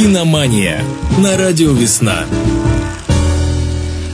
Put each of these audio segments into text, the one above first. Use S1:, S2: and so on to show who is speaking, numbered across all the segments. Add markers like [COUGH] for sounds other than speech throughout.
S1: Киномания на радио «Весна».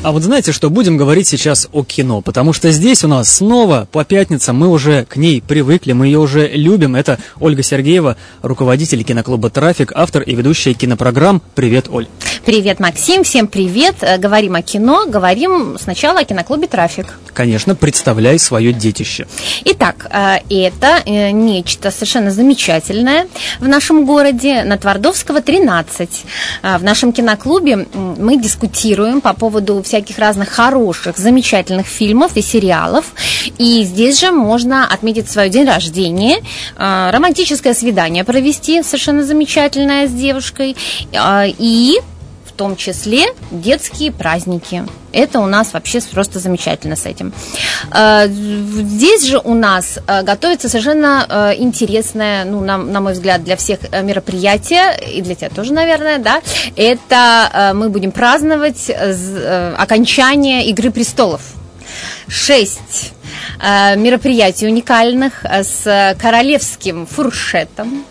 S2: А вот знаете что, будем говорить сейчас о кино, потому что здесь у нас снова по пятницам мы уже к ней привыкли, мы ее уже любим. Это Ольга Сергеева, руководитель киноклуба «Трафик», автор и ведущая кинопрограмм. Привет, Оль.
S3: Привет, Максим, всем привет. Э, говорим о кино, говорим сначала о киноклубе «Трафик».
S2: Конечно, представляй свое детище.
S3: Итак, э, это э, нечто совершенно замечательное в нашем городе, на Твардовского, 13. В нашем киноклубе мы дискутируем по поводу всяких разных хороших, замечательных фильмов и сериалов. И здесь же можно отметить свой день рождения, романтическое свидание провести, совершенно замечательное с девушкой. И том числе детские праздники. Это у нас вообще просто замечательно с этим. Э, здесь же у нас готовится совершенно интересное, ну, на, на мой взгляд, для всех мероприятие, и для тебя тоже, наверное, да, это мы будем праздновать окончание «Игры престолов». Шесть мероприятий уникальных с королевским фуршетом,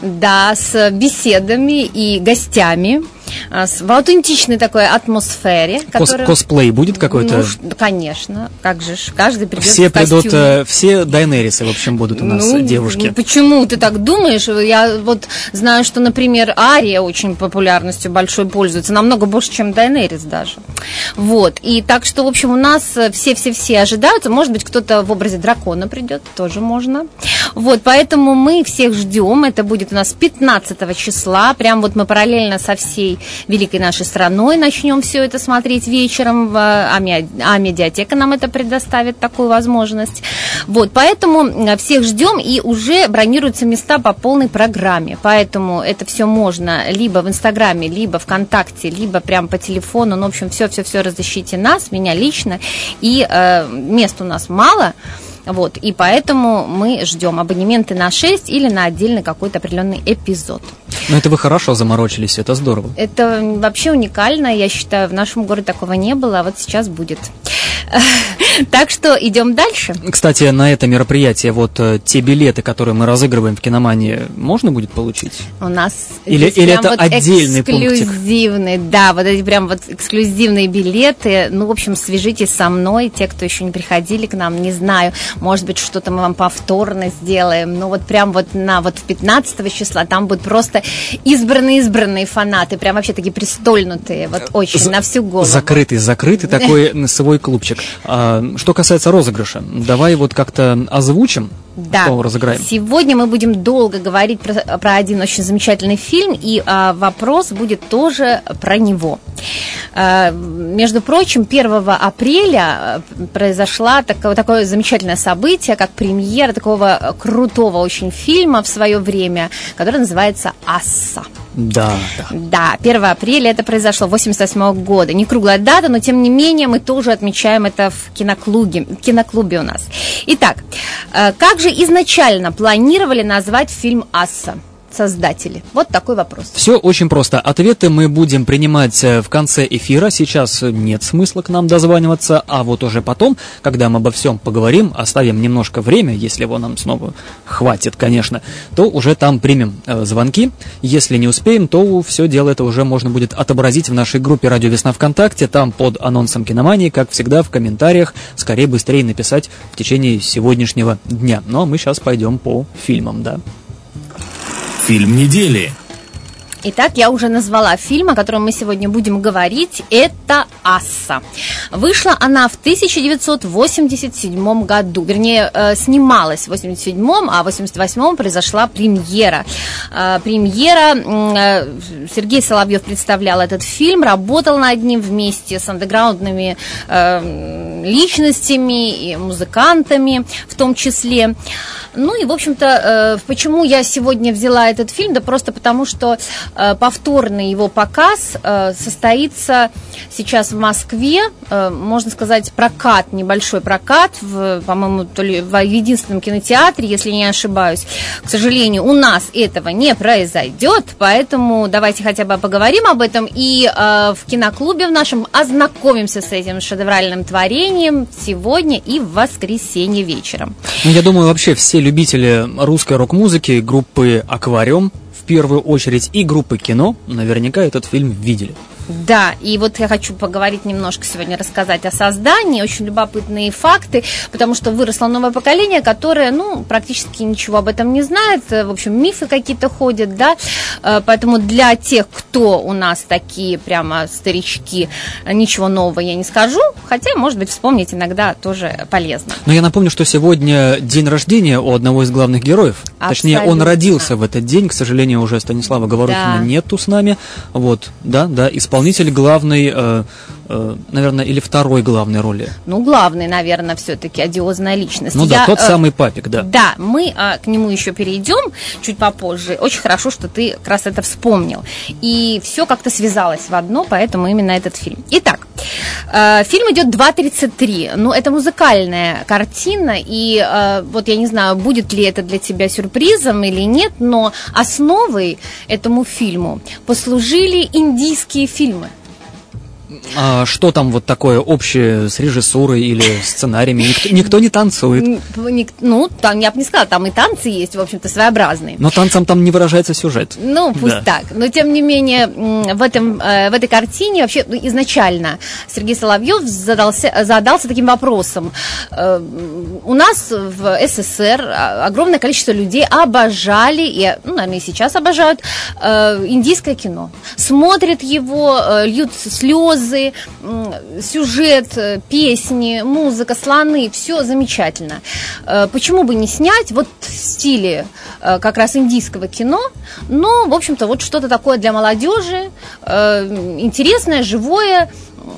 S3: да, с беседами и гостями в аутентичной такой атмосфере.
S2: Кос которая... Косплей будет какой-то?
S3: Ну, конечно, как же, каждый придет
S2: Все в придут, э, все Дайнерисы, в общем, будут у нас ну, девушки.
S3: Почему ты так думаешь? Я вот знаю, что, например, Ария очень популярностью большой пользуется, намного больше, чем Дайнерис даже. Вот, и так что, в общем, у нас все-все-все ожидаются, может быть, кто-то в образе дракона придет, тоже можно. Вот, поэтому мы всех ждем, это будет у нас 15 числа, прям вот мы параллельно со всей великой нашей страной начнем все это смотреть вечером, а, а медиатека нам это предоставит такую возможность. Вот, поэтому всех ждем и уже бронируются места по полной программе. Поэтому это все можно либо в Инстаграме, либо ВКонтакте, либо прям по телефону. Ну, в общем, все-все-все разыщите нас, меня лично. И э, мест у нас мало. Вот, и поэтому мы ждем абонементы на 6 или на отдельный какой-то определенный эпизод.
S2: Ну, это вы хорошо заморочились, это здорово.
S3: Это вообще уникально, я считаю, в нашем городе такого не было, а вот сейчас будет. [LAUGHS] Так что идем дальше.
S2: Кстати, на это мероприятие вот э, те билеты, которые мы разыгрываем в киномании, можно будет получить?
S3: У нас
S2: или, или это вот отдельный
S3: эксклюзивный,
S2: пунктик?
S3: да, вот эти прям вот эксклюзивные билеты. Ну, в общем, свяжитесь со мной, те, кто еще не приходили к нам, не знаю, может быть, что-то мы вам повторно сделаем. Но вот прям вот на вот 15 числа там будут просто избранные-избранные фанаты, прям вообще такие престольнутые, вот очень, З- на всю голову.
S2: Закрытый, закрытый такой [LAUGHS] свой клубчик. А, что касается розыгрыша, давай вот как-то озвучим,
S3: да.
S2: что разыграем.
S3: Сегодня мы будем долго говорить про, про один очень замечательный фильм, и а, вопрос будет тоже про него. А, между прочим, 1 апреля э, произошла такое, такое замечательное событие, как премьера такого крутого очень фильма в свое время, который называется «Асса».
S2: Да, да.
S3: Да, 1 апреля это произошло, 88 года. Не круглая дата, но тем не менее мы тоже отмечаем это в киноклубе, киноклубе у нас. Итак, э, как же изначально планировали назвать фильм «Асса»? Создатели? Вот такой вопрос.
S2: Все очень просто. Ответы мы будем принимать э, в конце эфира. Сейчас нет смысла к нам дозваниваться, а вот уже потом, когда мы обо всем поговорим, оставим немножко время, если его нам снова хватит, конечно, то уже там примем э, звонки. Если не успеем, то все дело это уже можно будет отобразить в нашей группе «Радио Весна ВКонтакте», там под анонсом киномании, как всегда, в комментариях, скорее быстрее написать в течение сегодняшнего дня. Ну а мы сейчас пойдем по фильмам, да.
S1: Фильм недели.
S3: Итак, я уже назвала фильм, о котором мы сегодня будем говорить. Это «Асса». Вышла она в 1987 году. Вернее, э, снималась в 1987, а в 1988 произошла премьера. Э, премьера. Э, Сергей Соловьев представлял этот фильм, работал над ним вместе с андеграундными личностями и музыкантами в том числе. Ну и, в общем-то, почему я сегодня взяла этот фильм? Да просто потому, что повторный его показ э, состоится сейчас в Москве, э, можно сказать, прокат, небольшой прокат, в, по-моему, то ли в единственном кинотеатре, если не ошибаюсь. К сожалению, у нас этого не произойдет, поэтому давайте хотя бы поговорим об этом и в киноклубе в нашем ознакомимся с этим шедевральным творением сегодня и в воскресенье вечером.
S2: Ну, я думаю, вообще все любители русской рок-музыки группы «Аквариум» первую очередь и группы кино наверняка этот фильм видели.
S3: Да, и вот я хочу поговорить немножко сегодня, рассказать о создании, очень любопытные факты, потому что выросло новое поколение, которое, ну, практически ничего об этом не знает, в общем, мифы какие-то ходят, да, э, поэтому для тех, кто у нас такие прямо старички, ничего нового я не скажу, хотя, может быть, вспомнить иногда тоже полезно.
S2: Но я напомню, что сегодня день рождения у одного из главных героев, Абсолютно. точнее, он родился в этот день, к сожалению, уже Станислава Говорухина да. нету с нами, вот, да, да, исполнитель исполнитель главный, э, наверное, или второй главной роли.
S3: Ну, главный, наверное, все-таки одиозная личность.
S2: Ну да, Я, тот э, самый папик, да.
S3: Да, мы э, к нему еще перейдем чуть попозже. Очень хорошо, что ты как раз это вспомнил. И все как-то связалось в одно, поэтому именно этот фильм. Итак, э, фильм идет 2.33. Ну, это музыкальная картина, и э, вот я не знаю, будет ли это для тебя сюрпризом или нет, но основой этому фильму послужили индийские фильмы.
S2: А что там вот такое общее с режиссурой или сценариями? Никто, никто не танцует.
S3: Ну, там, я бы не сказала, там и танцы есть, в общем-то, своеобразные.
S2: Но танцам там не выражается сюжет.
S3: Ну, пусть да. так. Но, тем не менее, в, этом, э, в этой картине вообще ну, изначально Сергей Соловьев задался, задался таким вопросом. Э, у нас в СССР огромное количество людей обожали, и, ну, наверное, и сейчас обожают, э, индийское кино. Смотрят его, льют слезы, сюжет, э, песни, музыка, слоны, все замечательно. Э, почему бы не снять вот в стиле э, как раз индийского кино, но, в общем-то, вот что-то такое для молодежи, интересное, живое,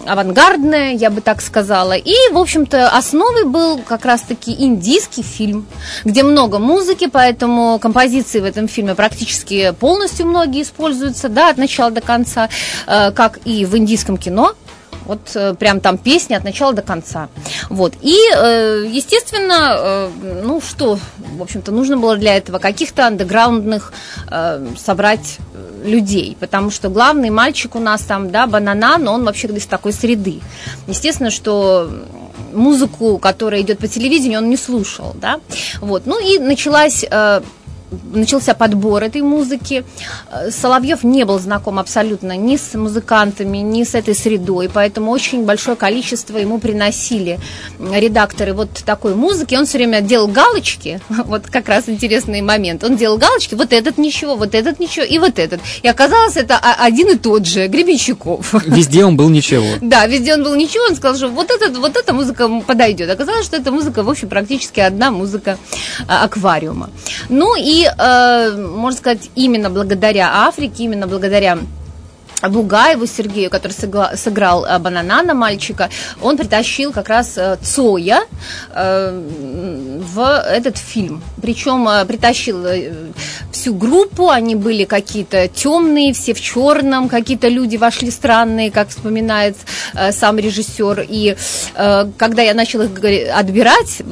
S3: авангардное, я бы так сказала. И, в общем-то, основой был как раз-таки индийский фильм, где много музыки, поэтому композиции в этом фильме практически полностью многие используются, да, от начала до конца, как и в индийском кино. Вот э, прям там песни от начала до конца. Вот. И, э, естественно, э, ну что, в общем-то, нужно было для этого каких-то андеграундных собрать людей, потому что главный мальчик у нас там, да, Банана, но он вообще из такой среды. Естественно, что музыку, которая идет по телевидению, он не слушал, да, вот, ну и началась начался подбор этой музыки. Э, Соловьев не был знаком абсолютно ни с музыкантами, ни с этой средой, поэтому очень большое количество ему приносили редакторы вот такой музыки. Он все время делал галочки, [LAUGHS] вот как раз интересный момент. Он делал галочки, вот этот ничего, вот этот ничего и вот этот. И оказалось, это один и тот же, Гребенщиков. [LAUGHS]
S2: Везде он был ничего.
S3: Да, везде он был ничего, он сказал, что вот, этот, вот эта музыка подойдет. Оказалось, что эта музыка, в общем, практически одна музыка а, аквариума. Ну и э, можно сказать, именно благодаря Африке, именно благодаря Бугаеву Сергею, который сыграл, сыграл э, Бананана мальчика, он притащил как раз э, Цоя э, в этот фильм. Причем притащил всю группу, они были какие-то темные, все в черном, какие-то люди вошли странные, как вспоминает сам режиссер. И когда я начала их отбирать,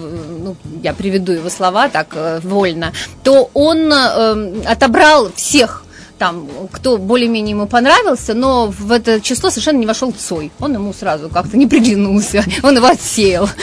S3: ну, я приведу его слова так вольно, то он отобрал всех там, кто более-менее ему понравился, но в это число совершенно не вошел Цой. Он ему сразу как-то не приглянулся, он его отсеял. [LAUGHS]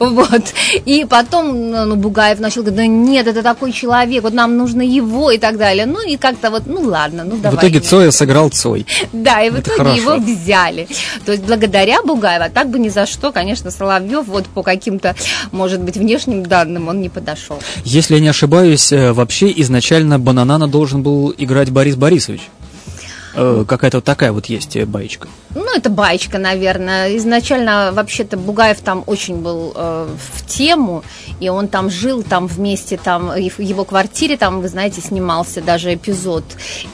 S3: Вот. И потом ну, Бугаев начал говорить, да нет, это такой человек, вот нам нужно его и так далее. Ну и как-то вот, ну ладно, ну давай.
S2: В итоге Цоя сыграл Цой.
S3: Да, и в итоге его взяли. То есть благодаря Бугаева, так бы ни за что, конечно, Соловьев вот по каким-то, может быть, внешним данным он не подошел.
S2: Если я не ошибаюсь, э, вообще изначально Бананана должен был играть играть Борис Борисович. Э, какая-то вот такая вот есть э, баечка.
S3: Ну, это баечка, наверное. Изначально, вообще-то, Бугаев там очень был э, в тему, и он там жил, там вместе, там, в его квартире, там, вы знаете, снимался даже эпизод.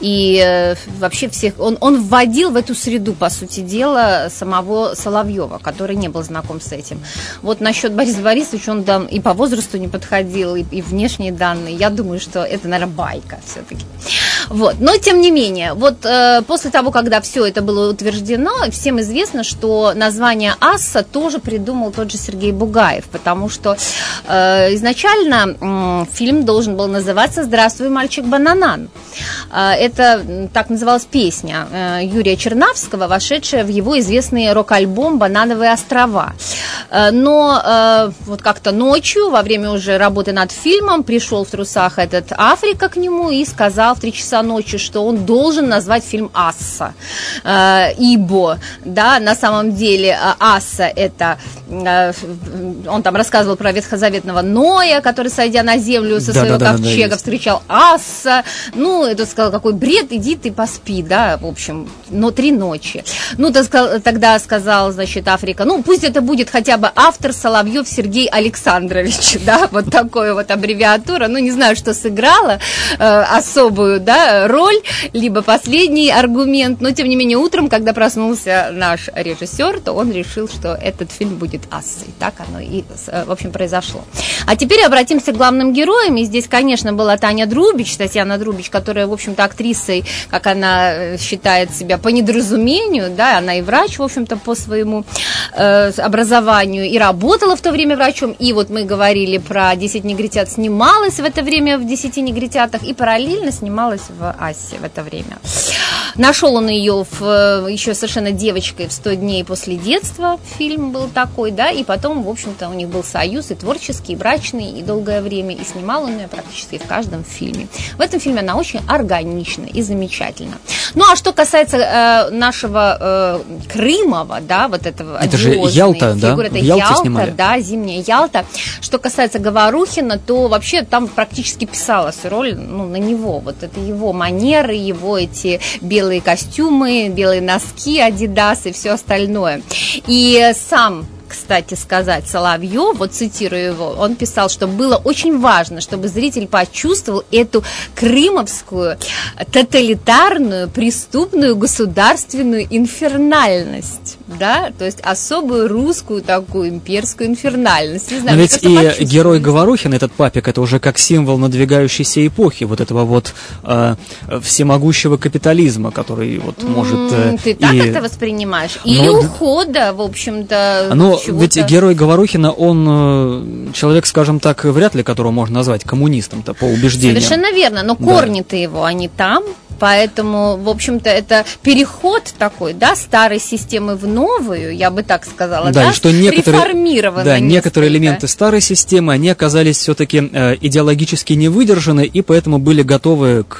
S3: И э, вообще всех, он, он вводил в эту среду, по сути дела, самого Соловьева, который не был знаком с этим. Вот насчет Бориса Борисовича, он там и по возрасту не подходил, и, и внешние данные. Я думаю, что это, наверное, байка все-таки. Вот. Но, тем не менее, вот э, после того, когда все это было утверждено, всем известно, что название Асса тоже придумал тот же Сергей Бугаев, потому что э, изначально э, фильм должен был называться «Здравствуй, мальчик Бананан». Э, это так называлась песня э, Юрия Чернавского, вошедшая в его известный рок-альбом «Банановые острова». Э, но э, вот как-то ночью, во время уже работы над фильмом, пришел в трусах этот Африка к нему и сказал в 3 часа ночи, что он должен назвать фильм «Асса». Э, ибо, да, на самом деле «Асса» это, он там рассказывал про ветхозаветного Ноя, который, сойдя на землю со да, своего да, ковчега, да, встречал Асса. Ну, это сказал, какой бред, иди ты поспи, да, в общем, но три ночи. Ну, тогда сказал, значит, Африка, ну, пусть это будет хотя бы автор Соловьев Сергей Александрович, [LAUGHS] да, вот такое вот аббревиатура, ну, не знаю, что сыграла э, особую, да, роль, либо последний аргумент, но, тем не менее, утром, когда проснулся наш режиссер, то он решил, что этот фильм будет ассой, так оно и, в общем, произошло. А теперь обратимся к главным героям, и здесь, конечно, была Таня Друбич, Татьяна Друбич, которая, в общем-то, актрисой, как она э, считает себя по недоразумению, да, она и врач, в общем-то, по своему э, образованию, и работала в то время врачом, и вот мы говорили про «Десять негритят», снималась в это время в «Десяти негритятах», и параллельно снималась в «Асе» в это время. Нашел он ее в, еще совершенно девочкой в «100 дней после детства», фильм был такой, да, и потом, в общем-то, у них был союз и творческий, и брачный, и долгое время, и снимал он ее практически в каждом фильме. В этом фильме она очень органична и замечательна. Ну, а что касается э, нашего э, Крымова, да, вот этого
S2: Это же Ялта, фигуры,
S3: да? Это Ялта, снимали. да, зимняя Ялта. Что касается Говорухина, то вообще там практически писалась роль ну, на него. Вот это его манеры, его эти белые костюмы, белые носки, Адидас и все остальное. И сам кстати сказать, Соловьев, вот цитирую его, он писал, что было очень важно, чтобы зритель почувствовал эту крымовскую тоталитарную, преступную, государственную инфернальность, да, то есть особую русскую такую имперскую инфернальность.
S2: Не знаю, Но ведь и герой Говорухин, этот папик, это уже как символ надвигающейся эпохи, вот этого вот э, всемогущего капитализма, который вот может... Э,
S3: Ты так и... это воспринимаешь? Или Но... ухода, в общем-то,
S2: Но ведь герой Говорухина, он э, человек, скажем так, вряд ли которого можно назвать коммунистом-то по убеждению.
S3: Совершенно верно, но корни-то его, они там, Поэтому, в общем-то, это переход такой, да, старой системы в новую, я бы так сказала,
S2: да, да? что некоторые, да, некоторые элементы старой системы, они оказались все-таки э, идеологически не выдержаны, и поэтому были готовы к,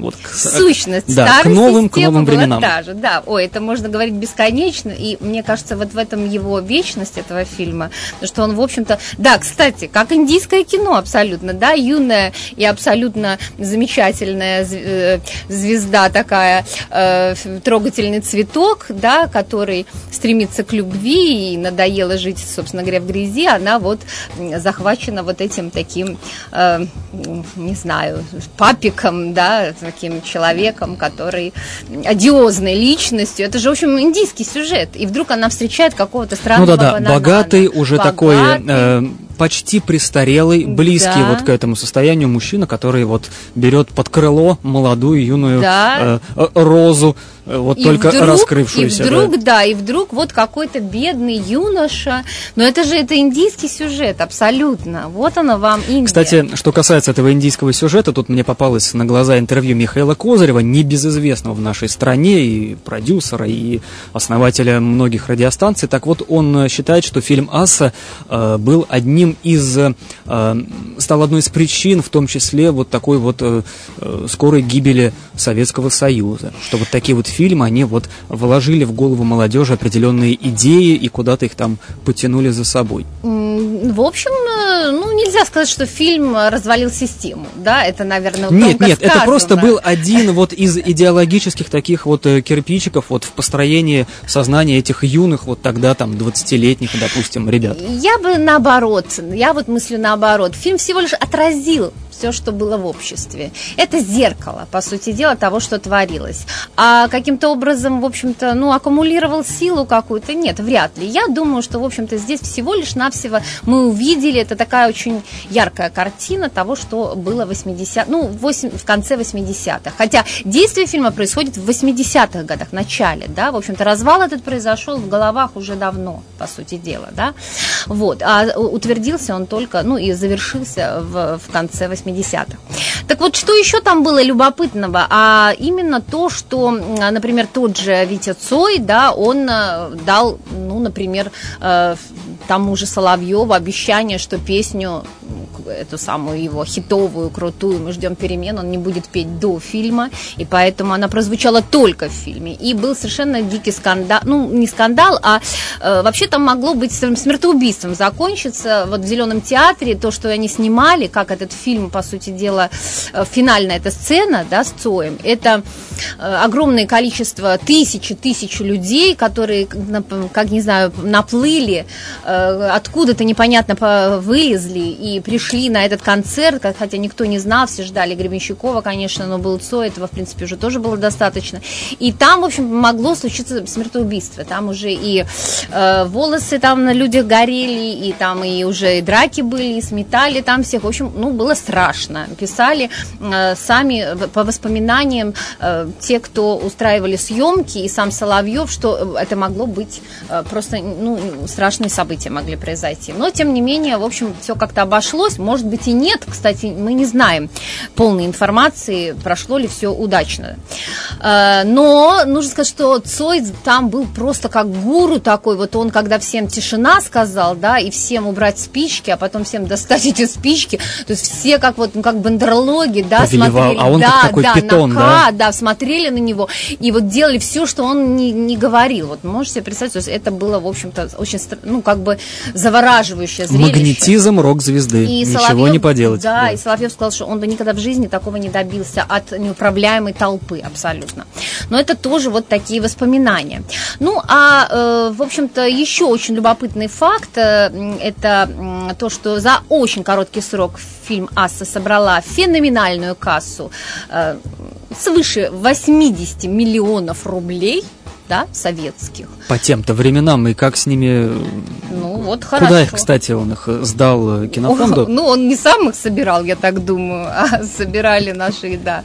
S2: вот, к,
S3: Сущность
S2: да, к новым, к новым временам.
S3: Та же, да, ой, это можно говорить бесконечно, и мне кажется, вот в этом его вечность этого фильма, что он, в общем-то, да, кстати, как индийское кино абсолютно, да, юное и абсолютно замечательное э, звезда такая, э, трогательный цветок, да, который стремится к любви и надоело жить, собственно говоря, в грязи, она вот захвачена вот этим таким, э, не знаю, папиком, да, таким человеком, который одиозной личностью. Это же, в общем, индийский сюжет. И вдруг она встречает какого-то странного
S2: Ну да, да, богатый, уже богатый. такой... Э, почти престарелый, близкий да. вот к этому состоянию мужчина, который вот берет под крыло молодую юную да. э, э розу, вот и только вдруг, раскрывшуюся.
S3: И вдруг, да. да, и вдруг вот какой-то бедный юноша, но это же это индийский сюжет, абсолютно. Вот оно вам Индия.
S2: Кстати, что касается этого индийского сюжета, тут мне попалось на глаза интервью Михаила Козырева, небезызвестного в нашей стране, и продюсера, и основателя многих радиостанций. Так вот, он считает, что фильм «Аса» э, был одним из, э, стал одной из причин, в том числе вот такой вот э, э скорой гибели Советского Союза, что вот такие вот фильм, они вот вложили в голову молодежи определенные идеи и куда-то их там потянули за собой.
S3: В общем, э, ну, нельзя сказать, что фильм развалил систему, да, это, наверное,
S2: Нет, нет, сказано. это просто был один вот из идеологических таких вот э, кирпичиков вот в построении сознания этих юных вот тогда там 20-летних, допустим, ребят.
S3: Я бы наоборот, я вот мыслю наоборот. Фильм всего лишь отразил все, что было в обществе. Это зеркало, по сути дела, того, что творилось. А каким-то образом, в общем-то, ну, аккумулировал силу какую-то? Нет, вряд ли. Я думаю, что, в общем-то, здесь всего лишь навсего мы увидели, это такая очень яркая картина того, что было в 80 ну, 8, в конце 80-х. Хотя действие фильма происходит в 80-х годах, в начале, да, в общем-то, развал этот произошел в головах уже давно, по сути дела, да, вот, а утвердился он только, ну, и завершился в, в конце 80-х 80-х. Так вот, что еще там было любопытного? А именно то, что, например, тот же Витя Цой, да, он э, дал, ну, например, э, тому же Соловьеву обещание, что песню, эту самую его хитовую, крутую, мы ждем перемен, он не будет петь до фильма, и поэтому она прозвучала только в фильме. И был совершенно дикий скандал, ну, не скандал, а э, вообще там могло быть смертоубийством закончиться. Вот в «Зеленом театре» то, что они снимали, как этот фильм, по сути дела, э, финальная эта сцена, да, с Цоем, это э, огромное количество, тысячи, тысячи людей, которые, как, не знаю, наплыли, э, откуда-то непонятно вылезли и пришли на этот концерт, хотя никто не знал, все ждали Гребенщикова, конечно, но был Цой, этого, в принципе, уже тоже было достаточно. И там, в общем, могло случиться смертоубийство. Там уже и э, волосы там на людях горели, и там и уже и драки были, и сметали там всех. В общем, ну, было страшно. Писали э, сами по воспоминаниям э, те, кто устраивали съемки, и сам Соловьев, что это могло быть э, просто, ну, страшные события могли произойти. Но, тем не менее, в общем, все как-то обошлось. Может быть и нет, кстати, мы не знаем полной информации, прошло ли все удачно. Э, но нужно сказать, что Цой там был просто как гуру такой. Вот он, когда всем тишина сказал, да, и всем убрать спички, а потом всем достать эти спички, то есть все как вот, ну, как бандерлоги, да,
S2: Повелевал.
S3: смотрели.
S2: А он
S3: да,
S2: такой
S3: да,
S2: питон,
S3: на
S2: да?
S3: да, смотрели на него и вот делали все, что он не, не говорил. Вот можете себе представить, то есть это было, в общем-то, очень, ну, как бы завораживающее зрелище.
S2: Магнетизм рок-звезды.
S3: И
S2: Ничего
S3: Соловьев,
S2: не поделать.
S3: Да,
S2: Да.
S3: и Соловьев сказал, что он бы никогда в жизни такого не добился от неуправляемой толпы абсолютно. Но это тоже вот такие воспоминания. Ну, а, э, в общем-то, еще очень любопытный факт, э, это м, то, что за очень короткий срок фильм «Асса» собрала феноменальную кассу э, свыше 80 миллионов рублей, да, советских.
S2: По тем-то временам, и как с ними...
S3: Ну, вот хорошо.
S2: Куда их, кстати, он их сдал кинофонду? [LAUGHS]
S3: Ну, он не сам их собирал, я так думаю, [LAUGHS] а собирали наши, да.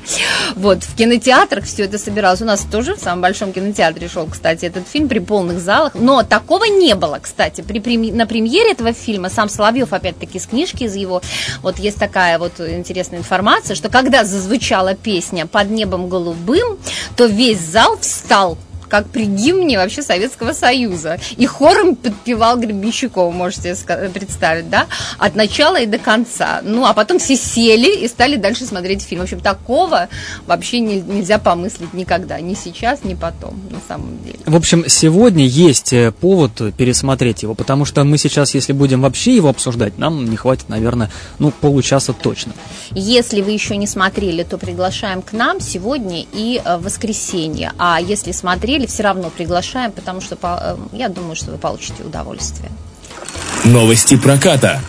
S3: Вот, в кинотеатрах все это собиралось. У нас тоже в самом большом кинотеатре шел, кстати, этот фильм при полных залах. Но такого не было, кстати. При, преми- на премьере этого фильма сам Соловьев, опять-таки, с книжки из его, вот есть такая вот интересная информация, что когда зазвучала песня «Под небом голубым», то весь зал встал как при гимне вообще Советского Союза. И хором подпевал Гребенщикова, можете представить, да, от начала и до конца. Ну, а потом все сели и стали дальше смотреть фильм. В общем, такого вообще не- нельзя помыслить никогда, ни сейчас, ни потом, на самом деле.
S2: В общем, сегодня есть э, повод пересмотреть его, потому что мы сейчас, если будем вообще его обсуждать, нам не хватит, наверное, ну, получаса точно.
S3: Если вы еще не смотрели, то приглашаем к нам сегодня и э, в воскресенье. А если смотрели, все равно приглашаем, потому что э, я думаю, что вы получите удовольствие.
S1: Новости проката.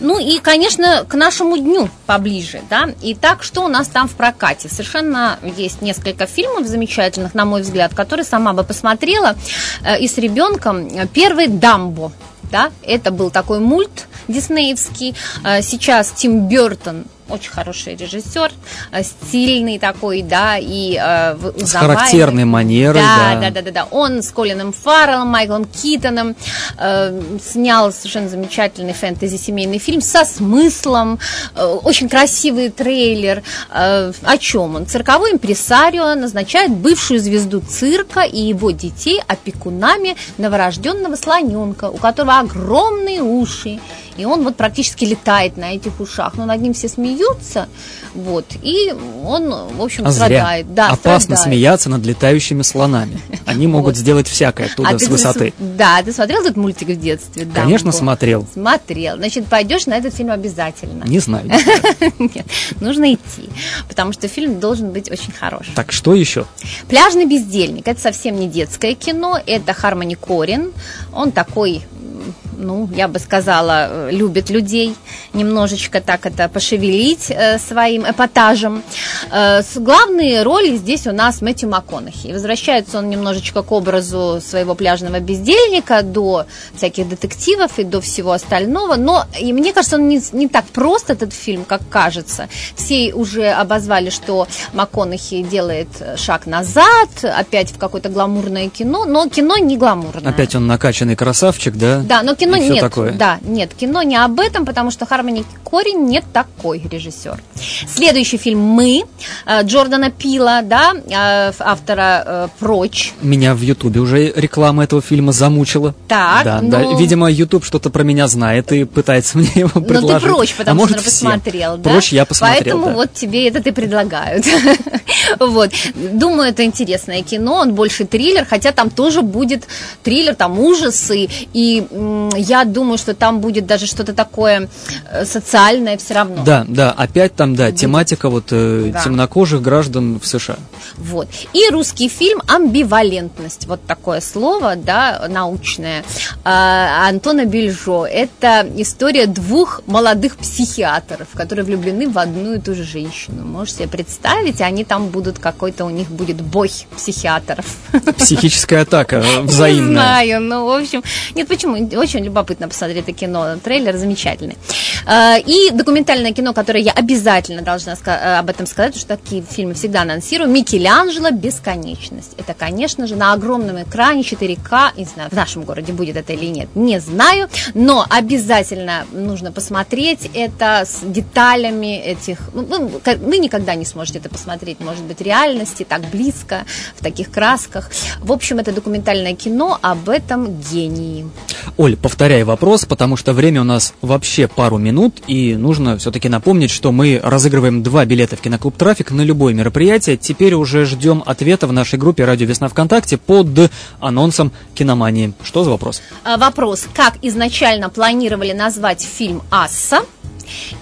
S3: Ну и, конечно, к нашему дню поближе, да. Итак, что у нас там в прокате? Совершенно есть несколько фильмов замечательных, на мой взгляд, которые сама бы посмотрела э, и с ребенком. Первый «Дамбо», да, это был такой мульт диснеевский. Э, Сейчас Тим Бертон очень хороший режиссер, э, стильный такой, да, и э, в-
S2: С
S3: узнаваемый.
S2: характерной манерой,
S3: да,
S2: да.
S3: да, да, да, да. Он с Колином Фарреллом, Майклом Китоном э, снял совершенно замечательный фэнтези-семейный фильм со смыслом, э, очень красивый трейлер. Э, о чем он? Цирковой импресарио назначает бывшую звезду цирка и его детей опекунами новорожденного слоненка, у которого огромные уши. И он вот практически летает на этих ушах. Но над ним все смеются. Вот. И он, в общем,
S2: А зря.
S3: страдает. Да,
S2: Опасно
S3: страдает.
S2: смеяться над летающими слонами. Они могут
S3: Вот.
S2: сделать всякое оттуда
S3: А
S2: с
S3: ты
S2: высоты.
S3: Да, ты смотрел этот мультик в детстве?
S2: Конечно,
S3: «Дамбо»?
S2: смотрел.
S3: Смотрел. Значит, пойдешь на этот фильм обязательно.
S2: Не знаю. [LAUGHS]
S3: Нет, нужно идти, потому что фильм должен быть очень хороший.
S2: Так, что еще?
S3: Пляжный бездельник. Это совсем не детское кино. Это Хармони Корин. Он такой, ну, я бы сказала, э, любит людей. Немножечко так это пошевелить э, своим эпатажем. Э, главные роли здесь у нас Мэтью МакКонахи. Возвращается он немножечко к образу своего пляжного бездельника до всяких детективов и до всего остального. Но и мне кажется, он не, не так прост, этот фильм, как кажется. Все уже обозвали, что МакКонахи делает шаг назад, опять в какое-то гламурное кино, но кино не гламурное.
S2: Опять он накачанный красавчик, да?
S3: Да, но кино кино
S2: и
S3: нет,
S2: такое.
S3: Да, нет, кино не об этом, потому что Хармони Корень не такой режиссер. Следующий фильм «Мы» э, Джордана Пила, да, э, автора э, «Прочь».
S2: Меня в Ютубе уже реклама этого фильма замучила.
S3: Так,
S2: да,
S3: ну-
S2: да. Видимо, Ютуб что-то про меня знает и пытается [LAUGHS] мне его
S3: Но
S2: предложить.
S3: Ну, ты прочь,
S2: а
S3: потому
S2: может,
S3: что посмотрел, да?
S2: Прочь я посмотрел,
S3: Поэтому
S2: да.
S3: вот тебе это и предлагают. [LAUGHS] Вот. Думаю, это интересное кино, он больше триллер, хотя там тоже будет триллер, там ужасы, и м, я думаю, что там будет даже что-то такое э, социальное все равно.
S2: Да, да, опять там, да, тематика вот э,
S3: Да.
S2: темнокожих граждан в США.
S3: Вот. И русский фильм «Амбивалентность». Вот такое слово, да, научное. А, Антона Бельжо. Это история двух молодых психиатров, которые влюблены в одну и ту же женщину. Можешь себе представить, они там будут, какой-то у них будет бой психиатров.
S2: Психическая атака э, [LAUGHS]
S3: Не
S2: взаимная.
S3: знаю, ну, в общем... Нет, почему? Очень любопытно посмотреть это кино. Трейлер замечательный. А, И документальное кино, которое я обязательно должна э, об этом сказать, потому что такие фильмы всегда анонсирую. Микеланджело «Бесконечность». Это, конечно же, на огромном экране 4К. Не знаю, в нашем городе будет это или нет, не знаю. Но обязательно нужно посмотреть это с деталями этих... ну, Вы, вы никогда не сможете это посмотреть, может быть, реальности, так близко, в таких красках. В общем, это документальное кино об этом гении.
S2: Оль, повторяй вопрос, потому что время у нас вообще пару минут, и нужно все-таки напомнить, что мы разыгрываем два билета в киноклуб «Трафик» на любое мероприятие. Теперь уже ждем ответа в нашей группе «Радио Весна ВКонтакте» под анонсом киномании. Что за вопрос?
S3: А, Вопрос, как изначально планировали назвать фильм «Асса»?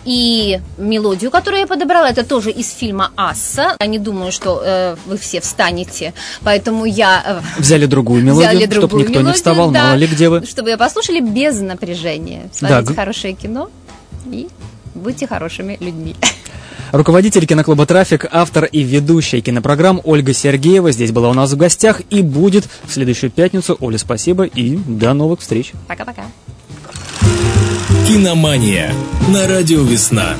S3: И мелодию, которую я подобрала, это тоже из фильма «Асса». Я не думаю, что э, вы все встанете, поэтому я... э,
S2: Взяли другую мелодию,
S3: взяли
S2: чтобы никто не
S3: мелодию,
S2: вставал,
S3: да,
S2: мало ли где вы.
S3: Чтобы ее послушали без напряжения.
S2: Да,
S3: Смотрите
S2: г-
S3: хорошее кино и будьте хорошими людьми. [LAUGHS]
S2: Руководитель киноклуба «Трафик», автор и ведущая кинопрограмм Ольга Сергеева здесь была у нас в гостях и будет в следующую пятницу. Оля, спасибо и до новых встреч.
S3: Пока-пока.
S1: Киномания на радио «Весна».